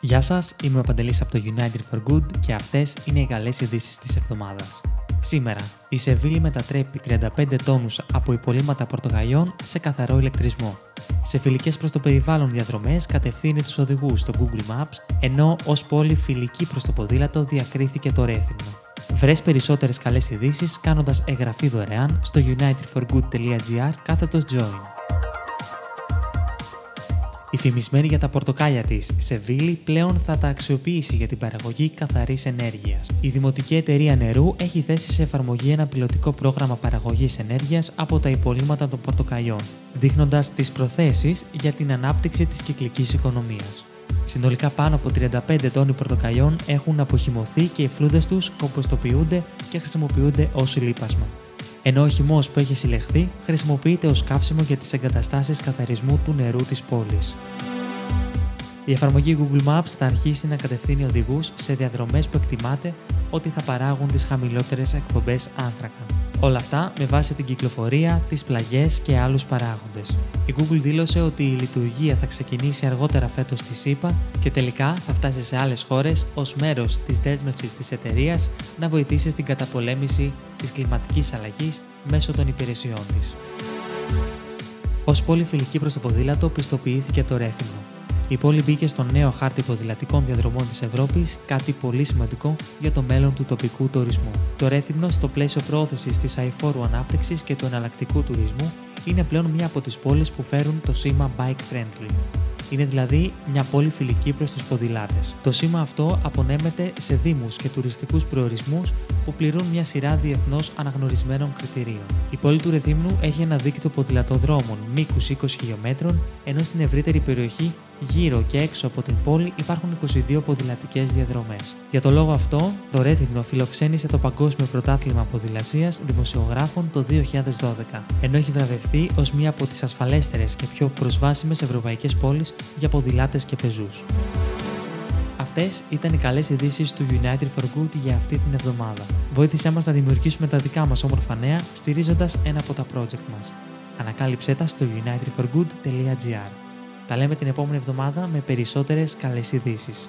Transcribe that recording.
Γεια σας, είμαι ο Παντελής από το United for Good και αυτές είναι οι καλές ειδήσεις της εβδομάδας. Σήμερα, η Σεβίλη μετατρέπει 35 τόνους από υπολείμματα πορτογαλιών σε καθαρό ηλεκτρισμό. Σε φιλικές προς το περιβάλλον διαδρομές κατευθύνει τους οδηγούς στο Google Maps, ενώ ως πόλη φιλική προς το ποδήλατο διακρίθηκε το Ρέθυμνο. Βρες περισσότερες καλές ειδήσεις κάνοντας εγγραφή δωρεάν στο unitedforgood.gr κάθετος join. Η φημισμένη για τα πορτοκάλια της Σεβίλη πλέον θα τα αξιοποιήσει για την παραγωγή καθαρής ενέργειας. Η Δημοτική Εταιρεία Νερού έχει θέσει σε εφαρμογή ένα πιλωτικό πρόγραμμα παραγωγής ενέργειας από τα υπολείμματα των πορτοκαλιών, δείχνοντας τις προθέσεις για την ανάπτυξη της κυκλικής οικονομίας. Συνολικά πάνω από 35 τόνοι πορτοκαλιών έχουν αποχυμωθεί και οι φλούδες τους κομποστοποιούνται και χρησιμοποιούνται ως λίπασμα ενώ ο χυμός που έχει συλλεχθεί χρησιμοποιείται ως καύσιμο για τις εγκαταστάσεις καθαρισμού του νερού της πόλης. Η εφαρμογή Google Maps θα αρχίσει να κατευθύνει οδηγούς σε διαδρομές που εκτιμάται ότι θα παράγουν τις χαμηλότερες εκπομπές άνθρακα. Όλα αυτά με βάση την κυκλοφορία, τις πλαγιές και άλλους παράγοντες. Η Google δήλωσε ότι η λειτουργία θα ξεκινήσει αργότερα φέτος στη ΣΥΠΑ και τελικά θα φτάσει σε άλλες χώρες ως μέρος της δέσμευσης της εταιρείας να βοηθήσει στην καταπολέμηση της κλιματικής αλλαγής μέσω των υπηρεσιών της. Ως πόλη φιλική προς το ποδήλατο πιστοποιήθηκε το Ρέθυμνο, η πόλη μπήκε στο νέο χάρτη ποδηλατικών διαδρομών της Ευρώπης, κάτι πολύ σημαντικό για το μέλλον του τοπικού τουρισμού. Το Ρέθυμνο, στο πλαίσιο προώθησης της αηφόρου ανάπτυξης και του εναλλακτικού τουρισμού, είναι πλέον μία από τις πόλεις που φέρουν το σήμα Bike Friendly. Είναι δηλαδή μια πόλη φιλική προς τους ποδηλάτες. Το σήμα αυτό απονέμεται σε δήμους και τουριστικούς προορισμούς που πληρούν μια σειρά διεθνώς αναγνωρισμένων κριτηρίων. Η πόλη του Ρεθύμνου έχει ένα δίκτυο ποδηλατοδρόμων μήκους 20 χιλιόμετρων, ενώ στην ευρύτερη περιοχή Γύρω και έξω από την πόλη υπάρχουν 22 ποδηλατικές διαδρομές. Για το λόγο αυτό, το Ρέθυμνο φιλοξένησε το Παγκόσμιο Πρωτάθλημα Ποδηλασίας Δημοσιογράφων το 2012, ενώ έχει βραβευτεί ως μία από τις ασφαλέστερες και πιο προσβάσιμες ευρωπαϊκές πόλεις για ποδηλάτες και πεζούς. Αυτές ήταν οι καλές ειδήσεις του United for Good για αυτή την εβδομάδα. Βοήθησέ μας να δημιουργήσουμε τα δικά μας όμορφα νέα στηρίζοντας ένα από τα project μας. Ανακάλυψέ τα στο unitedforgood.gr. Τα λέμε την επόμενη εβδομάδα με περισσότερες καλές ειδήσεις.